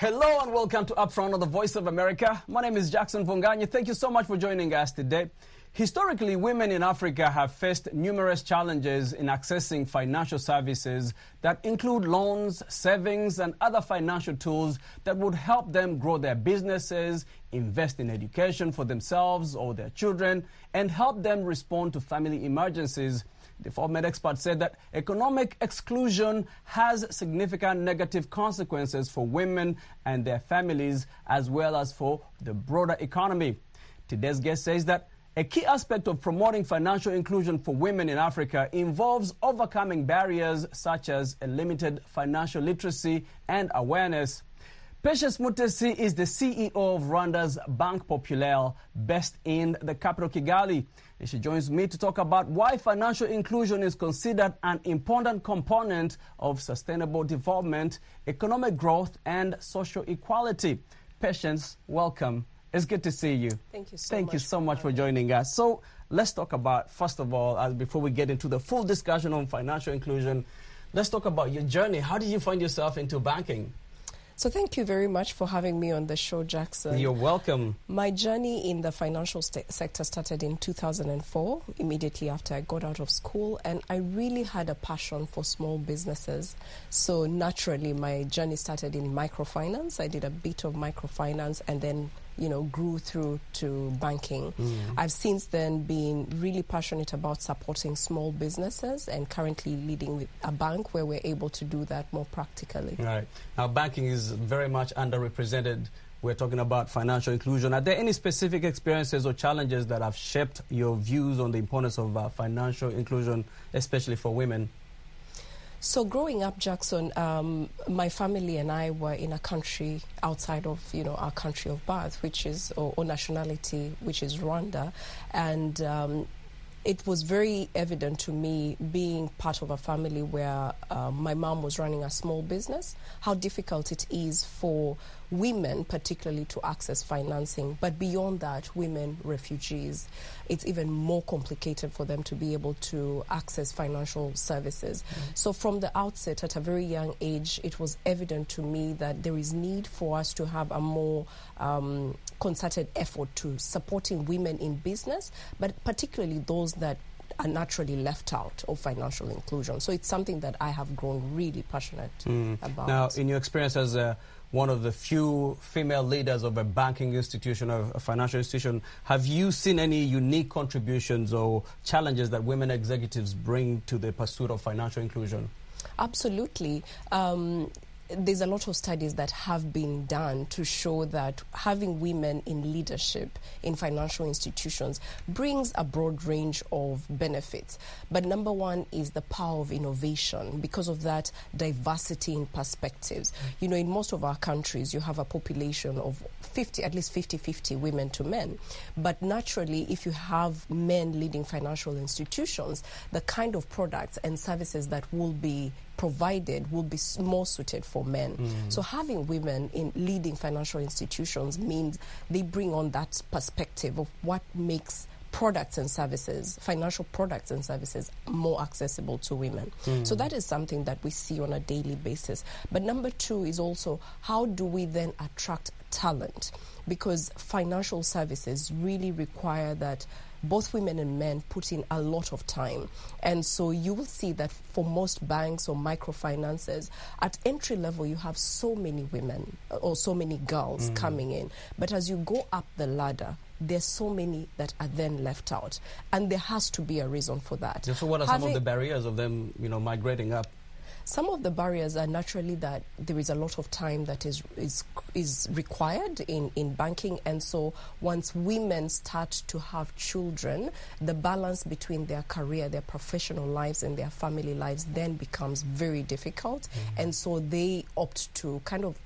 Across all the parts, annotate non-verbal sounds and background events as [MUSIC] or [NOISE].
Hello and welcome to Upfront on the Voice of America. My name is Jackson Mvunganyi. Thank you so much for joining us today. Historically, women in Africa have faced numerous challenges in accessing financial services that include loans, savings, and other financial tools that would help them grow their businesses, invest in education for themselves or their children, and help them respond to family emergencies. The former expert said that economic exclusion has significant negative consequences for women and their families, as well as for the broader economy. Today's guest says that a key aspect of promoting financial inclusion for women in Africa involves overcoming barriers such as a limited financial literacy and awareness. Patience Mutesi is the CEO of Rwanda's Banque Populaire, based in the capital Kigali. She joins me to talk about why financial inclusion is considered an important component of sustainable development, economic growth, and social equality. Patience, welcome. It's good to see you. Thank you so Thank much. you so for much for joining us. So let's talk about, first of all, as before we get into the full discussion on financial inclusion, let's talk about your journey. How did you find yourself into banking? So thank you very much for having me on the show, Jackson. You're welcome. My journey in the financial sta sector started in 2004, immediately after I got out of school, and I really had a passion for small businesses. So naturally, my journey started in microfinance. I did a bit of microfinance and then you know, grew through to banking. I've since then been really passionate about supporting small businesses and currently leading with a bank where we're able to do that more practically. Right. Now, banking is very much underrepresented. We're talking about financial inclusion. Are there any specific experiences or challenges that have shaped your views on the importance of uh, financial inclusion, especially for women? So growing up, Jackson, um, my family and I were in a country outside of you know our country of birth, which is or, or nationality, which is Rwanda, and. Um, it was very evident to me being part of a family where uh, my mom was running a small business how difficult it is for women particularly to access financing but beyond that women refugees. It's even more complicated for them to be able to access financial services. So from the outset at a very young age it was evident to me that there is need for us to have a more um, concerted effort to supporting women in business but particularly those that are naturally left out of financial inclusion. So it's something that I have grown really passionate about. Now, in your experience as uh, one of the few female leaders of a banking institution, of a financial institution, have you seen any unique contributions or challenges that women executives bring to the pursuit of financial inclusion? Absolutely. Um, there's a lot of studies that have been done to show that having women in leadership in financial institutions brings a broad range of benefits. But number one is the power of innovation because of that diversity in perspectives. You know, in most of our countries, you have a population of 50, at least 50 50 women to men. But naturally, if you have men leading financial institutions, the kind of products and services that will be provided will be more suited for men. Mm. So having women in leading financial institutions means they bring on that perspective of what makes products and services, financial products and services, more accessible to women. Mm. So that is something that we see on a daily basis. But number two is also how do we then attract talent? Because financial services really require that both women and men put in a lot of time. And so you will see that for most banks or microfinances, at entry level, you have so many women uh, or so many girls coming in. But as you go up the ladder, there's so many that are then left out. And there has to be a reason for that. So, what are some of the barriers of them, you know, migrating up? Some of the barriers are naturally that there is a lot of time that is is is required in, in banking and so once women start to have children the balance between their career their professional lives and their family lives then becomes very difficult mm. and so they opt to kind of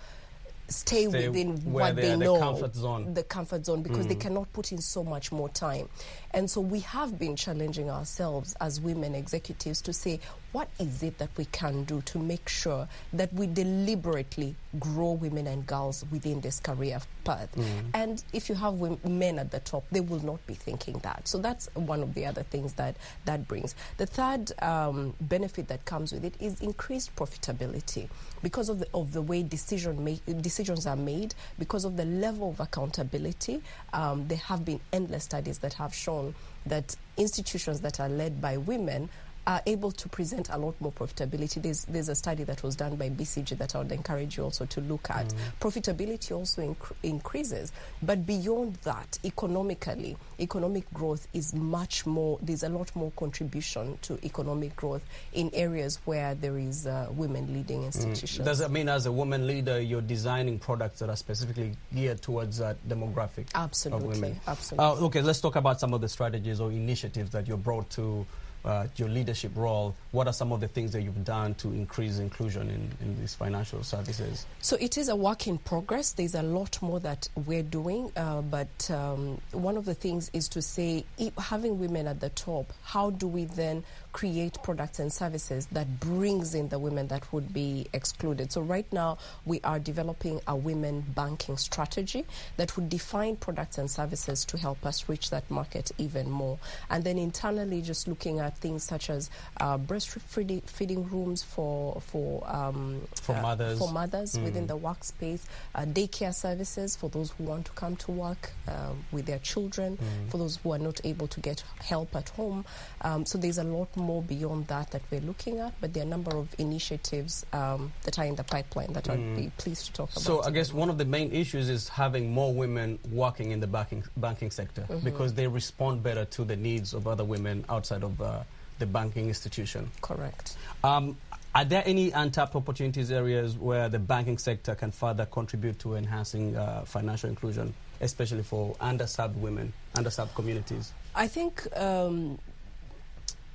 stay, Stay within what they they know comfort zone. the comfort zone because they mm. cannot put in so much more time. And so we have been challenging ourselves as women executives to say, what is it that we can do to make sure that we deliberately grow women and girls within this career path? And if you have wom- men at the top, they will not be thinking that. So that's one of the other things that that brings. The third um, benefit that comes with it is increased profitability because of the, of the way decision make, decisions are made, because of the level of accountability, um, there have been endless studies that have shown that institutions that are led by women are able to present a lot more profitability. There's, there's a study that was done by BCG that I would encourage you also to look at. Mm. Profitability also inc- increases. But beyond that, economically, economic growth is much more, there's a lot more contribution to economic growth in areas where there is uh, women leading mm. institutions. Mm. Does that mean as a woman leader, you're designing products that are specifically geared towards that demographic absolutely, of women? Absolutely. Uh, okay, let's talk about some of the strategies or initiatives that you're brought to uh, your leadership role, what are some of the things that you've done to increase inclusion in, in these financial services? So it is a work in progress. There's a lot more that we're doing, uh, but um, one of the things is to say, having women at the top, how do we then create products and services that brings in the women that would be excluded. So right now we are developing a women banking strategy that would define products and services to help us reach that market even more. And then internally just looking at things such as uh, breastfeeding rooms for for um, for uh, mothers for mothers mm. within the workspace, uh, daycare services for those who want to come to work uh, with their children, mm. for those who are not able to get help at home. Um, so there's a lot more beyond that that we're looking at, but there are a number of initiatives um, that are in the pipeline that mm. I'd be pleased to talk about. So I guess one of the main issues is having more women working in the banking, banking sector mm -hmm. because they respond better to the needs of other women outside of uh, the banking institution. Correct. Um, are there any untapped opportunities areas where the banking sector can further contribute to enhancing uh, financial inclusion, especially for underserved women, underserved communities? I think um,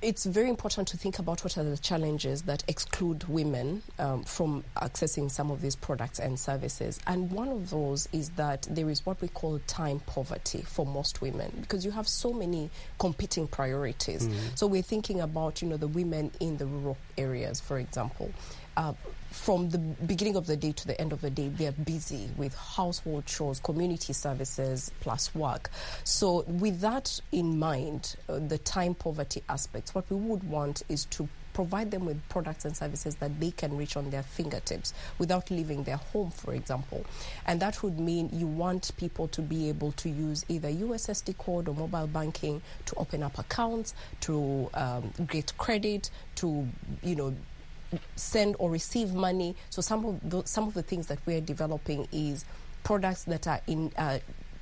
it's very important to think about what are the challenges that exclude women um, from accessing some of these products and services. And one of those is that there is what we call time poverty for most women because you have so many competing priorities. Mm. So we're thinking about, you know, the women in the rural areas, for example. Uh, from the beginning of the day to the end of the day, they're busy with household chores, community services, plus work. So, with that in mind, uh, the time poverty aspects, what we would want is to provide them with products and services that they can reach on their fingertips without leaving their home, for example. And that would mean you want people to be able to use either USSD code or mobile banking to open up accounts, to um, get credit, to you know send or receive money. So some of the, some of the things that we're developing is products that are in. Uh,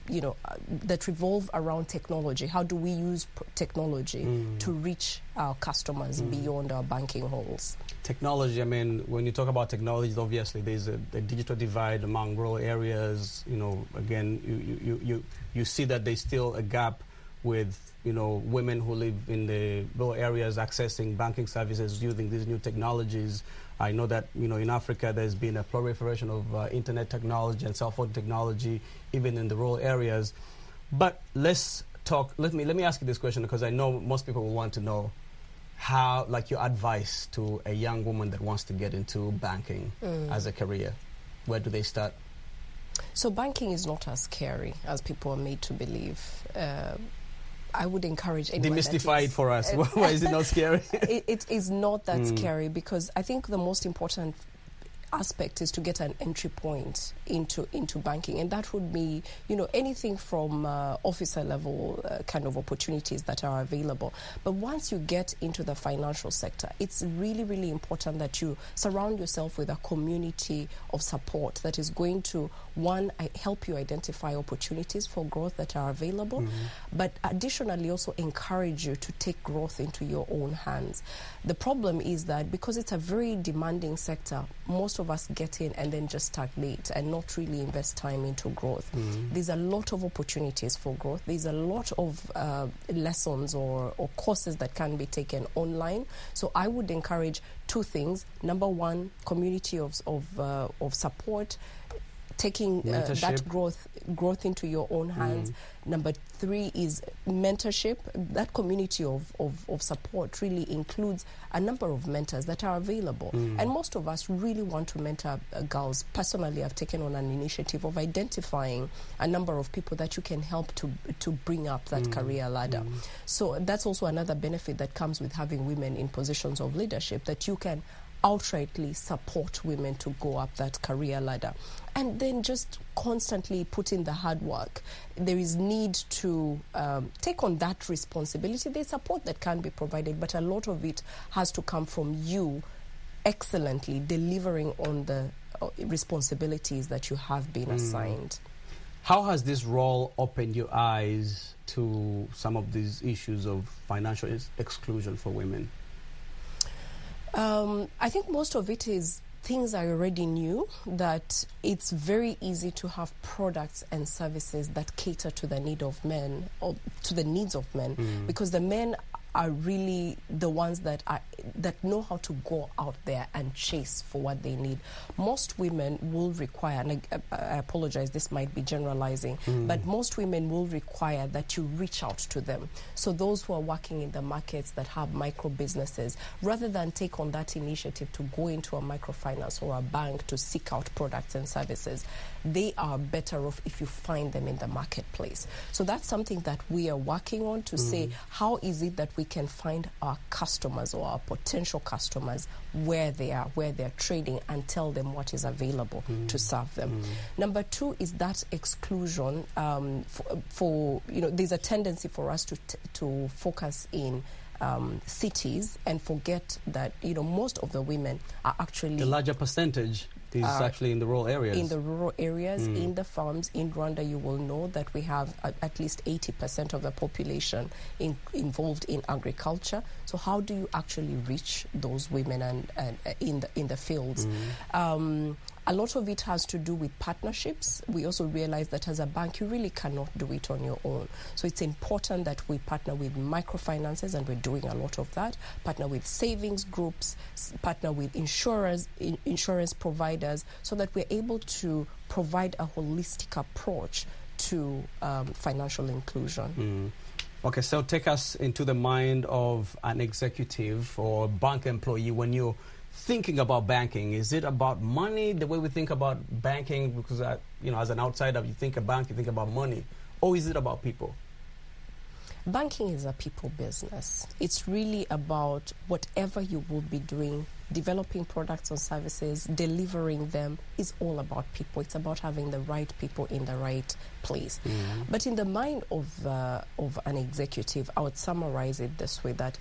you know, uh, that revolve around technology. How do we use technology mm. to reach our customers mm. beyond our banking halls? Technology, I mean, when you talk about technology, obviously there's a, a digital divide among rural areas. You know, again, you, you, you, you see that there's still a gap with you know women who live in the rural areas accessing banking services using these new technologies. I know that you know in Africa there's been a proliferation of uh, internet technology and cell phone technology even in the rural areas. But let's talk. Let me let me ask you this question because I know most people will want to know how like your advice to a young woman that wants to get into banking mm. as a career. Where do they start? So banking is not as scary as people are made to believe. Uh, I would encourage anyone. Demystify it for us. [LAUGHS] Why is it not scary? [LAUGHS] it, it is not that mm. scary because I think the most important aspect is to get an entry point into into banking, and that would be you know anything from uh, officer level uh, kind of opportunities that are available. But once you get into the financial sector, it's really really important that you surround yourself with a community of support that is going to one help you identify opportunities for growth that are available, mm-hmm. but additionally also encourage you to take growth into your own hands. The problem is that because it's a very demanding sector, most of us get in and then just stagnate and not really invest time into growth. Mm-hmm. There's a lot of opportunities for growth. There's a lot of uh, lessons or, or courses that can be taken online. So I would encourage two things. Number one, community of, of, uh, of support taking uh, that growth growth into your own hands. Mm. Number three is mentorship. That community of, of, of, support really includes a number of mentors that are available. Mm. And most of us really want to mentor uh, girls. Personally, I've taken on an initiative of identifying a number of people that you can help to, to bring up that mm. career ladder. So that's also another benefit that comes with having women in positions of leadership that you can outrightly support women to go up that career ladder. And then just constantly put in the hard work. There is need to um, take on that responsibility. There's support that can be provided but a lot of it has to come from you excellently delivering on the uh, responsibilities that you have been assigned. How has this role opened your eyes to some of these issues of financial ex- exclusion for women? Um, I think most of it is things I already knew that it's very easy to have products and services that cater to the need of men or to the needs of men. Because the men are really the ones that are that know how to go out there and chase for what they need. Most women will require, and I, I apologize, this might be generalizing, hmm. but most women will require that you reach out to them. So those who are working in the markets that have micro businesses, rather than take on that initiative to go into a microfinance or a bank to seek out products and services, they are better off if you find them in the marketplace. So that's something that we are working on to say how is it that we can find our customers or our potential customers where they are, where they're trading, and tell them what is available to serve them. Number two is that exclusion um, for, for, you know, there's a tendency for us to, t- to focus in. Um, cities and forget that you know most of the women are actually The larger percentage is actually in the rural areas. in the rural areas, in the farms. In Rwanda, you will know that we have at, at least 80% of the population in, involved in agriculture. So, how do you actually reach those women and, and uh, in the in the fields? Um, a lot of it has to do with partnerships. We also realize that as a bank, you really cannot do it on your own. So it's important that we partner with microfinances, and we're doing a lot of that. Partner with savings groups, partner with insurers, in, insurance providers, so that we're able to provide a holistic approach to um, financial inclusion. Okay, so take us into the mind of an executive or bank employee when you're thinking about banking. Is it about money, the way we think about banking? Because, uh, you know, as an outsider, you think a bank, you think about money. Or is it about people? Banking is a people business. It's really about whatever you will be doing, developing products or services, delivering them is all about people. It's about having the right people in the right place. But in the mind of uh, of an executive, I would summarize it this way: that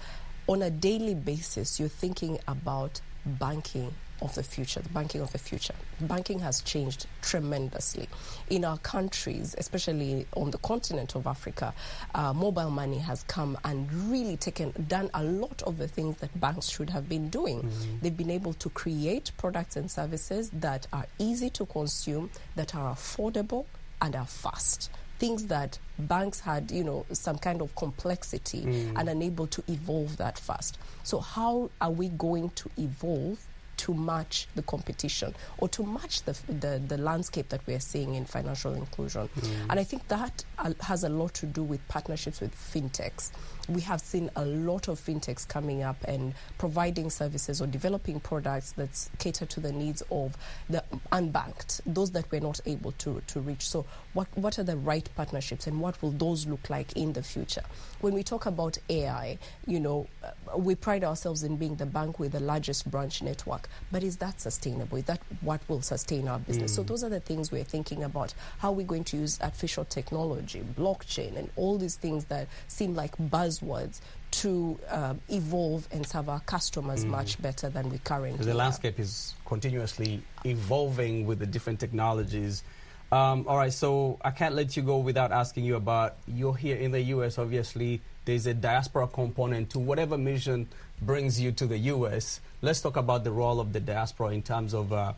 on a daily basis, you're thinking about banking of the future, the banking of the future. Banking has changed tremendously. In our countries, especially on the continent of Africa, uh, mobile money has come and really taken, done a lot of the things that banks should have been doing. They've been able to create products and services that are easy to consume, that are affordable, and are fast things that banks had, you know, some kind of complexity mm. and unable to evolve that fast. So how are we going to evolve to match the competition or to match the, the, the landscape that we're seeing in financial inclusion? Mm. And I think that has a lot to do with partnerships with fintechs. We have seen a lot of fintechs coming up and providing services or developing products that cater to the needs of the unbanked, those that we're not able to, to reach. So, what, what are the right partnerships and what will those look like in the future? When we talk about AI, you know, uh, we pride ourselves in being the bank with the largest branch network, but is that sustainable? Is that what will sustain our business? So, those are the things we're thinking about. How are we going to use artificial technology, blockchain, and all these things that seem like buzzwords to um, evolve and serve our customers much better than we currently The are. landscape is continuously evolving with the different technologies. Um, all right, so I can't let you go without asking you about you're here in the U.S. Obviously, there's a diaspora component to whatever mission brings you to the U.S. Let's talk about the role of the diaspora in terms of uh,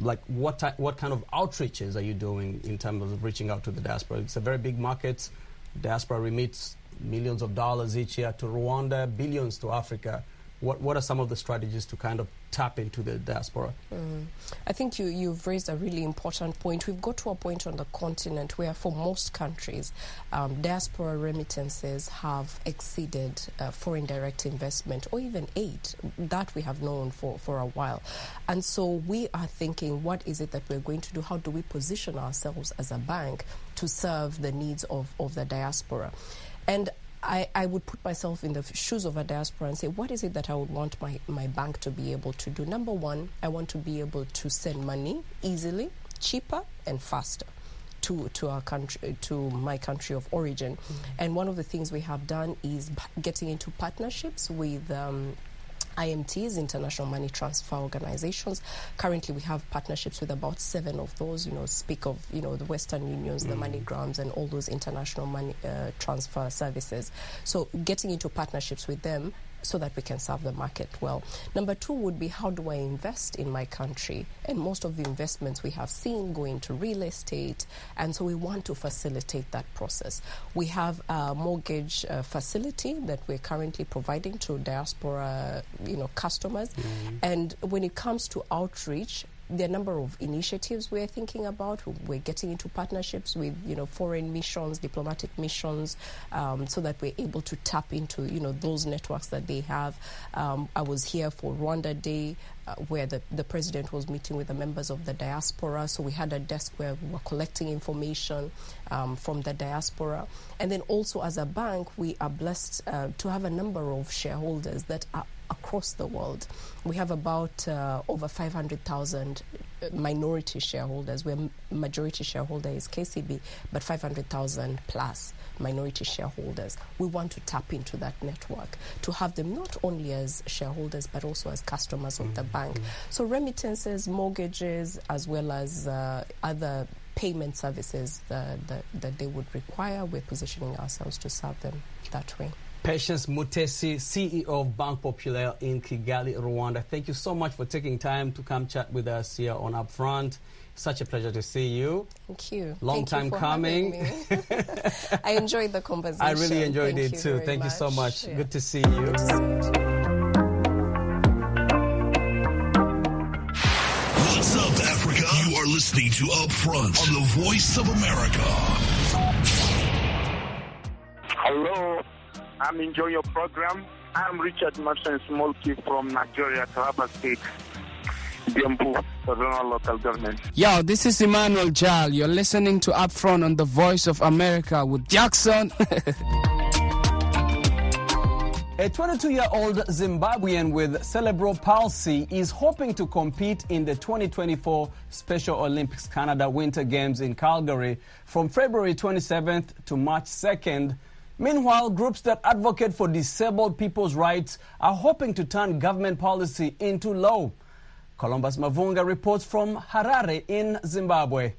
like what what kind of outreaches are you doing in terms of reaching out to the diaspora? It's a very big market. Diaspora remits millions of dollars each year to Rwanda, billions to Africa. What what are some of the strategies to kind of tap into the diaspora? I think you, you've raised a really important point. We've got to a point on the continent where, for most countries, um, diaspora remittances have exceeded uh, foreign direct investment or even aid. That we have known for, for a while. And so we are thinking, what is it that we're going to do? How do we position ourselves as a bank to serve the needs of, of the diaspora? And I, I would put myself in the shoes of a diaspora and say, what is it that I would want my, my bank to be able to do? Number one, I want to be able to send money easily, cheaper, and faster to, to our country, to my country of origin. Mm-hmm. And one of the things we have done is getting into partnerships with. Um, IMTs, international money transfer organizations. Currently, we have partnerships with about seven of those. You know, speak of you know the Western Unions, mm. the MoneyGrams, and all those international money uh, transfer services. So, getting into partnerships with them so that we can serve the market well. Number two would be how do I invest in my country? And most of the investments we have seen go into real estate, and so we want to facilitate that process. We have a mortgage uh, facility that we're currently providing to diaspora, you know, customers. Mm. And when it comes to outreach, there are a number of initiatives we're thinking about. We're getting into partnerships with, you know, foreign missions, diplomatic missions, um, so that we're able to tap into, you know, those networks that they have. Um, I was here for Rwanda Day, uh, where the, the president was meeting with the members of the diaspora. So we had a desk where we were collecting information um, from the diaspora. And then also as a bank, we are blessed uh, to have a number of shareholders that are across the world. We have about uh, over 500,000 minority shareholders, where majority shareholder is KCB, but 500,000 plus minority shareholders. We want to tap into that network to have them not only as shareholders but also as customers of mm-hmm. the bank. So remittances, mortgages, as well as uh, other payment services uh, that, that they would require, we're positioning ourselves to serve them that way. Patience Mutesi, CEO of Banque Populaire in Kigali, Rwanda. Thank you so much for taking time to come chat with us here on Upfront. Such a pleasure to see you. Thank you. Long Thank time you coming. [LAUGHS] [LAUGHS] I enjoyed the conversation. I really enjoyed Thank it too. Thank much. you so much. Yeah. Good to see you. Good to see you too. What's up, Africa? You are listening to Upfront on the Voice of America. Hello, I'm enjoying your program. I'm Richard Martin Smolky from Nigeria, Taraba State, Biambu, Regional Local Government. Yo, this is Emmanuel Jal. You're listening to Upfront on the Voice of America with Jackson. [LAUGHS] A 22 year old Zimbabwean with cerebral palsy is hoping to compete in the 2024 Special Olympics Canada Winter Games in Calgary from February 27th to March 2nd. Meanwhile, groups that advocate for disabled people's rights are hoping to turn government policy into law. Columbus Mavhunga reports from Harare in Zimbabwe.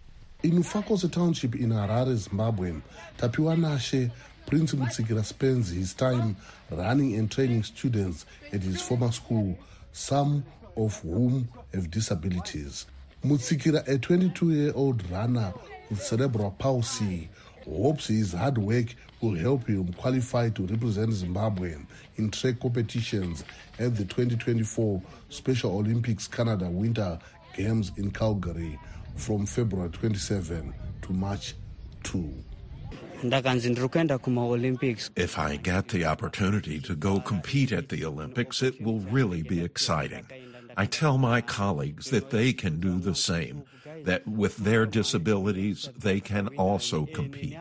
In Fakose Township in Harare, Zimbabwe, Tapiwanashe, Prince Mutsikira spends his time running and training students at his former school, some of whom have disabilities. Mutsikira, a 22-year-old runner with cerebral palsy, hopes his hard work will help him qualify to represent Zimbabwe in track competitions at the 2024 Special Olympics Canada Winter Games in Calgary from February 27 to March 2. ndakanzi ndiri kuenda kumaolympics If I get the opportunity to go compete at the Olympics, it will really be exciting. I tell my colleagues that they can do the same, that with their disabilities, they can also compete.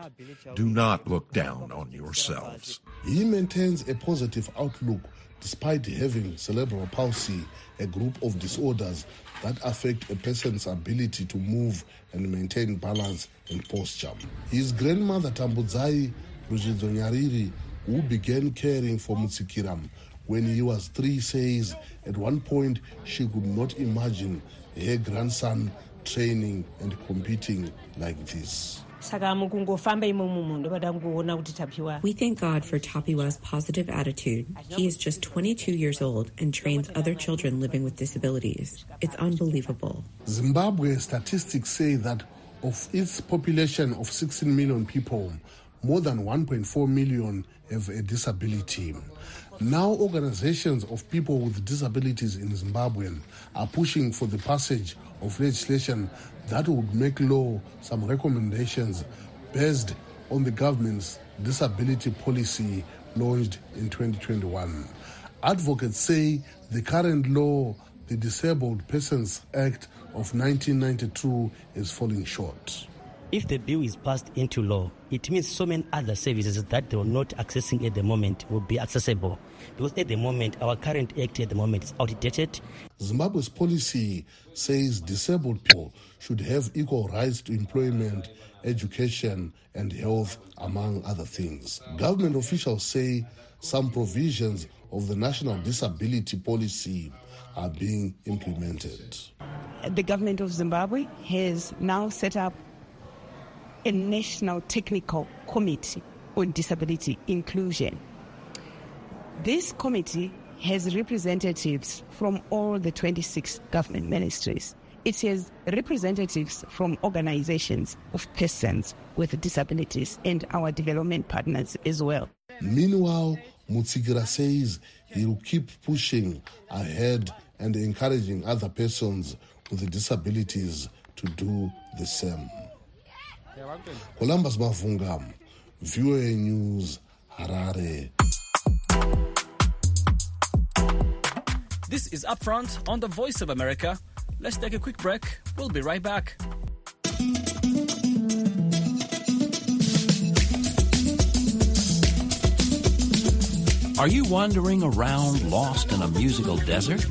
Do not look down on yourselves. He maintains a positive outlook despite having cerebral palsy, a group of disorders that affect a person's ability to move and maintain balance and posture. His grandmother Tambudzai Rujizonyariri, who began caring for Mutsikira when he was three, says at one point she could not imagine her grandson training and competing like this. saka mukungofamba imomo munhu ndopada kungoona kuti tapiwa We thank God for Tapiwa's positive attitude. He is just 22 years old and trains other children living with disabilities. It's unbelievable. Zimbabwe statistics say that of its population of 16 million people, more than 1.4 million have a disability. Now, organizations of people with disabilities in Zimbabwe are pushing for the passage of legislation that would make law some recommendations based on the government's disability policy launched in 2021. Advocates say the current law, the Disabled Persons Act of 1992, is falling short. If the bill is passed into law, it means so many other services that they are not accessing at the moment will be accessible. Because at the moment, our current act at the moment is outdated. Zimbabwe's policy says disabled people should have equal rights to employment, education, and health, among other things. Government officials say some provisions of the National Disability Policy are being implemented. The government of Zimbabwe has now set up a national technical committee on disability inclusion. This committee has representatives from all the 26 government ministries. It has representatives from organizations of persons with disabilities and our development partners as well. Meanwhile, Mutsikira says he will keep pushing ahead and encouraging other persons with disabilities to do the same. Columbus Mavhunga, VOA News, Harare. This is Upfront on the Voice of America. Let's take a quick break. We'll be right back. Are you wandering around lost in a musical desert?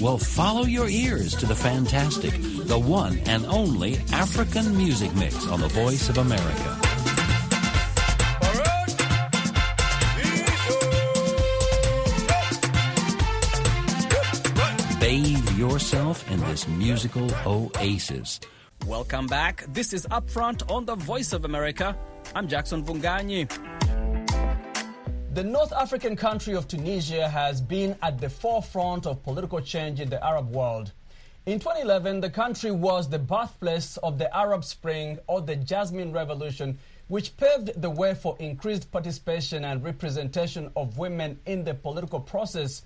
Well, follow your ears to the fantastic, the one and only African music mix on the Voice of America. Bathe yourself in this musical oasis. Welcome back. This is Upfront on the Voice of America. I'm Jackson Mvunganyi. The North African country of Tunisia has been at the forefront of political change in the Arab world. In 2011, the country was the birthplace of the Arab Spring or the Jasmine Revolution, which paved the way for increased participation and representation of women in the political process.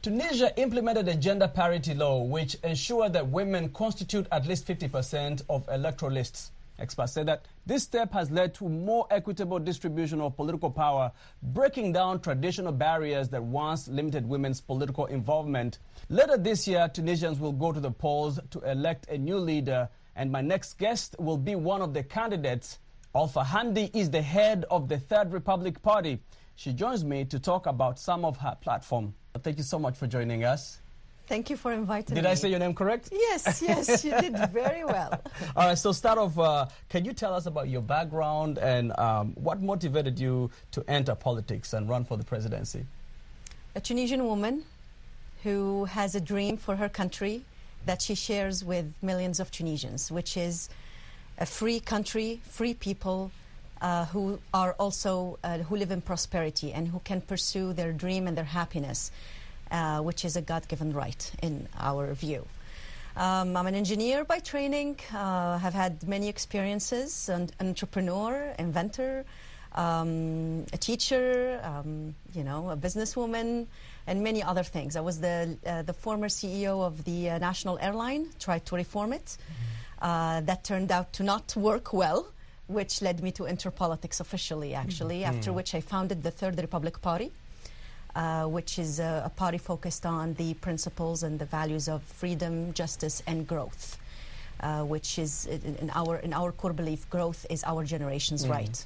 Tunisia implemented a gender parity law, which ensured that women constitute at least 50% of electoral lists. Experts say that this step has led to more equitable distribution of political power, breaking down traditional barriers that once limited women's political involvement. Later this year, Tunisians will go to the polls to elect a new leader, and my next guest will be one of the candidates. Olfa Hamdi is the head of the Third Republic Party. She joins me to talk about some of her platform. Thank you so much for joining us. Thank you for inviting Did me. Did I say your name correct? Yes, yes, [LAUGHS] you did very well. [LAUGHS] All right, so start off, uh, can you tell us about your background and um, what motivated you to enter politics and run for the presidency? A Tunisian woman who has a dream for her country that she shares with millions of Tunisians, which is a free country, free people uh, who are also uh, who live in prosperity and who can pursue their dream and their happiness, uh, which is a God-given right in our view. Um, I'm an engineer by training. Uh, have had many experiences. An entrepreneur, inventor, um, a teacher, um, you know, a businesswoman, and many other things. I was the uh, the former CEO of the uh, national airline. Tried to reform it. Uh, that turned out to not work well, which led me to enter politics officially. Actually, after Mhm. which I founded the Third Republic Party. Uh, which is a, a party focused on the principles and the values of freedom, justice, and growth, uh, which is in, our in our core belief, growth is our generation's Mhm. right.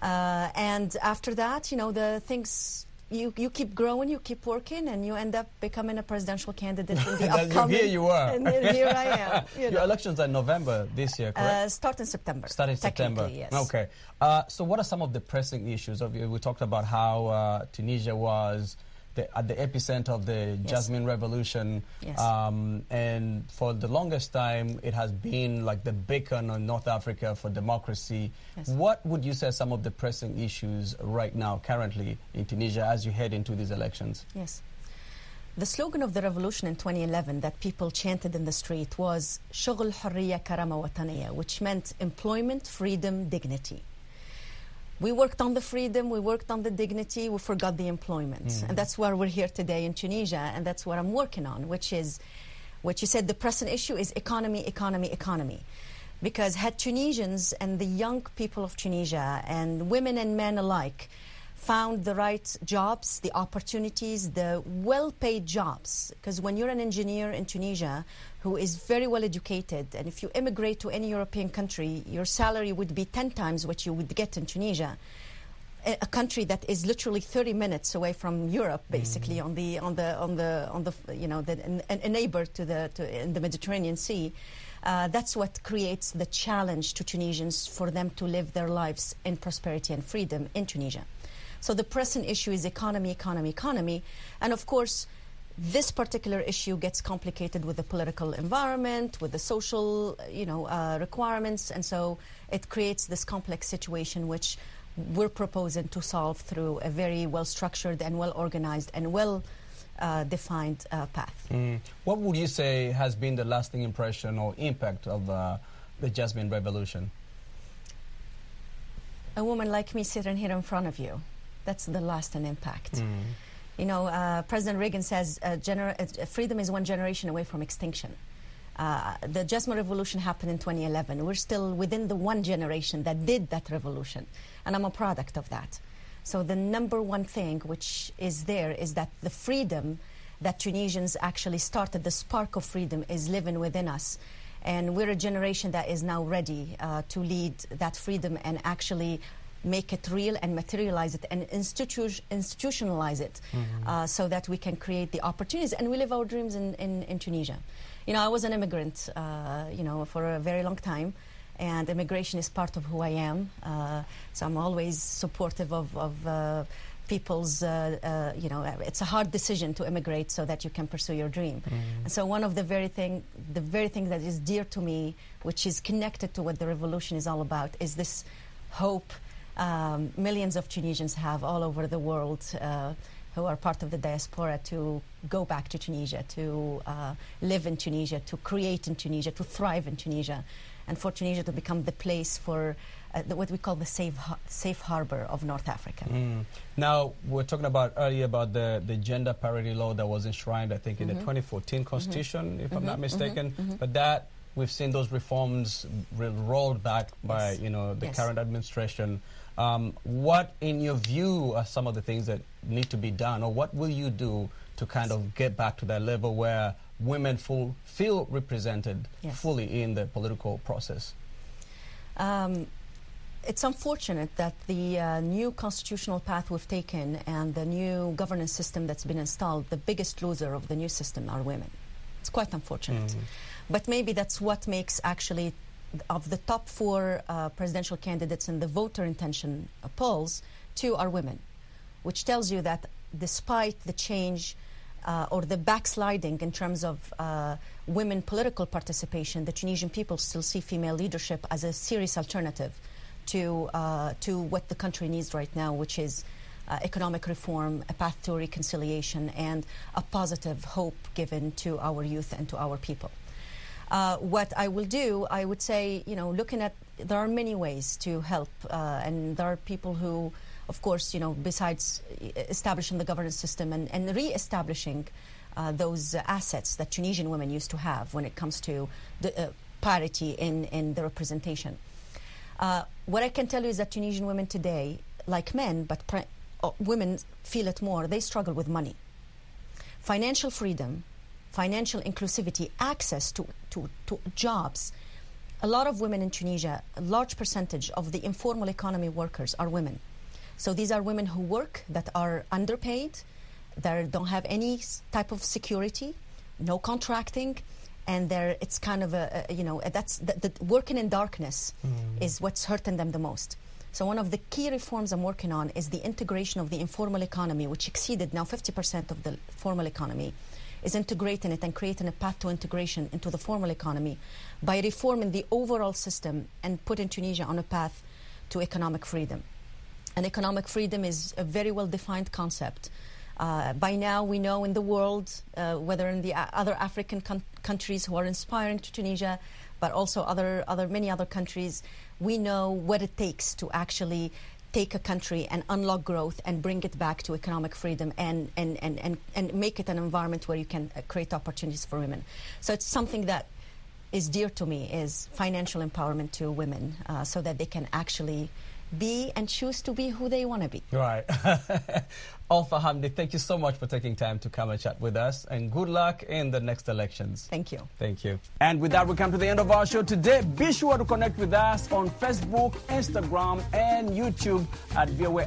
Uh, and after that, you know, the things you, you keep growing, you keep working, and you end up becoming a presidential candidate in [LAUGHS] the upcoming. here you are. And here I am. [LAUGHS] You Your know. elections are in November this year, correct? Uh, start in September. Start in September. Yes. Okay. Uh, so, what are some of the pressing issues? Of we talked about how uh, Tunisia was the, at the epicenter of the yes. Jasmine Revolution. Yes. Um, and for the longest time, it has been like the beacon on North Africa for democracy. Yes. What would you say some of the pressing issues right now, currently in Tunisia, as you head into these elections? Yes. The slogan of the revolution in 2011 that people chanted in the street was Karama which meant employment, freedom, dignity. We worked on the freedom, we worked on the dignity, we forgot the employment. Mm. And that's why we're here today in Tunisia, and that's what I'm working on, which is what you said the pressing issue is economy, economy, economy. Because had Tunisians and the young people of Tunisia and women and men alike found the right jobs, the opportunities, the well paid jobs. Because when you're an engineer in Tunisia who is very well educated, and if you immigrate to any European country, your salary would be 10 times what you would get in Tunisia. A a country that is literally 30 minutes away from Europe, basically on the on the on the on the you know the, a, a neighbor to the to, in the Mediterranean Sea. Uh, that's what creates the challenge to Tunisians for them to live their lives in prosperity and freedom in Tunisia. So the present issue is economy, economy, economy. And of course, this particular issue gets complicated with the political environment, with the social, you know, uh, requirements, and so it creates this complex situation which we're proposing to solve through a very well-structured and well-organized and well-defined uh, path. Mm. What would you say has been the lasting impression or impact of uh, the Jasmine Revolution? A woman like me sitting here in front of you, that's the lasting impact. You know, uh, President Reagan says uh, uh, freedom is one generation away from extinction. Uh, the Jasmine Revolution happened in 2011. We're still within the one generation that did that revolution, and I'm a product of that. So the number one thing which is there is that the freedom that Tunisians actually started, the spark of freedom, is living within us. And we're a generation that is now ready uh, to lead that freedom and actually make it real and materialize it and institu- institutionalize it uh, so that we can create the opportunities and we live our dreams in, in, in Tunisia. You know, I was an immigrant, uh, you know, for a very long time and immigration is part of who I am. Uh, so I'm always supportive of, of uh, people's, uh, uh, you know, it's a hard decision to immigrate so that you can pursue your dream. And so one of the very thing, the very thing that is dear to me, which is connected to what the revolution is all about, is this hope um, millions of Tunisians have all over the world. Uh, who are part of the diaspora to go back to Tunisia, to uh, live in Tunisia, to create in Tunisia, to thrive in Tunisia, and for Tunisia to become the place for uh, the, what we call the safe, ha- safe harbor of North Africa. Mm. Now, we we're talking about earlier about the, the gender parity law that was enshrined, I think, in the Mhm. 2014 Constitution, if I'm Mhm, not mistaken. But that we've seen those reforms re- rolled back by you know the Yes. current administration. Um, what, in your view, are some of the things that need to be done, or what will you do to kind of get back to that level where women full, feel represented Yes. fully in the political process? Um, it's unfortunate that the uh, new constitutional path we've taken and the new governance system that's been installed, the biggest loser of the new system are women. It's quite unfortunate. But maybe that's what makes actually, of the top four uh, presidential candidates in the voter intention uh, polls, two are women, which tells you that despite the change uh, or the backsliding in terms of uh, women political participation, the Tunisian people still see female leadership as a serious alternative to, uh, to what the country needs right now, which is uh, economic reform, a path to reconciliation, and a positive hope given to our youth and to our people. Uh, what I will do, I would say, you know, looking at, there are many ways to help, uh, and there are people who, of course, you know, besides e- establishing the governance system and, and re-establishing uh, those uh, assets that Tunisian women used to have when it comes to the uh, parity in, in the representation. Uh, what I can tell you is that Tunisian women today, like men, but uh, women feel it more, they struggle with money. Financial freedom, financial inclusivity, access to, to, to jobs. A lot of women in Tunisia, a large percentage of the informal economy workers are women. So these are women who work that are underpaid, that don't have any type of security, no contracting, and they're, it's kind of a, a you know that's the, the working in darkness mm. is what's hurting them the most. So one of the key reforms I'm working on is the integration of the informal economy, which exceeded now 50% of the formal economy, is integrating it and creating a path to integration into the formal economy by reforming the overall system and putting Tunisia on a path to economic freedom. And economic freedom is a very well defined concept. Uh, by now, we know in the world, uh, whether in the uh, other African coun- countries who are inspiring to Tunisia, but also other, other many other countries, we know what it takes to actually take a country and unlock growth and bring it back to economic freedom and, and, and, and, and make it an environment where you can uh, create opportunities for women. So it's something that is dear to me is financial empowerment to women uh, so that they can actually be and choose to be who they want to be. Right. [LAUGHS] Olfa Hamdi, thank you so much for taking time to come and chat with us, and good luck in the next elections. Thank you. Thank you. And with that, we come to the end of our show today. Be sure to connect with us on Facebook, Instagram, and YouTube at VOA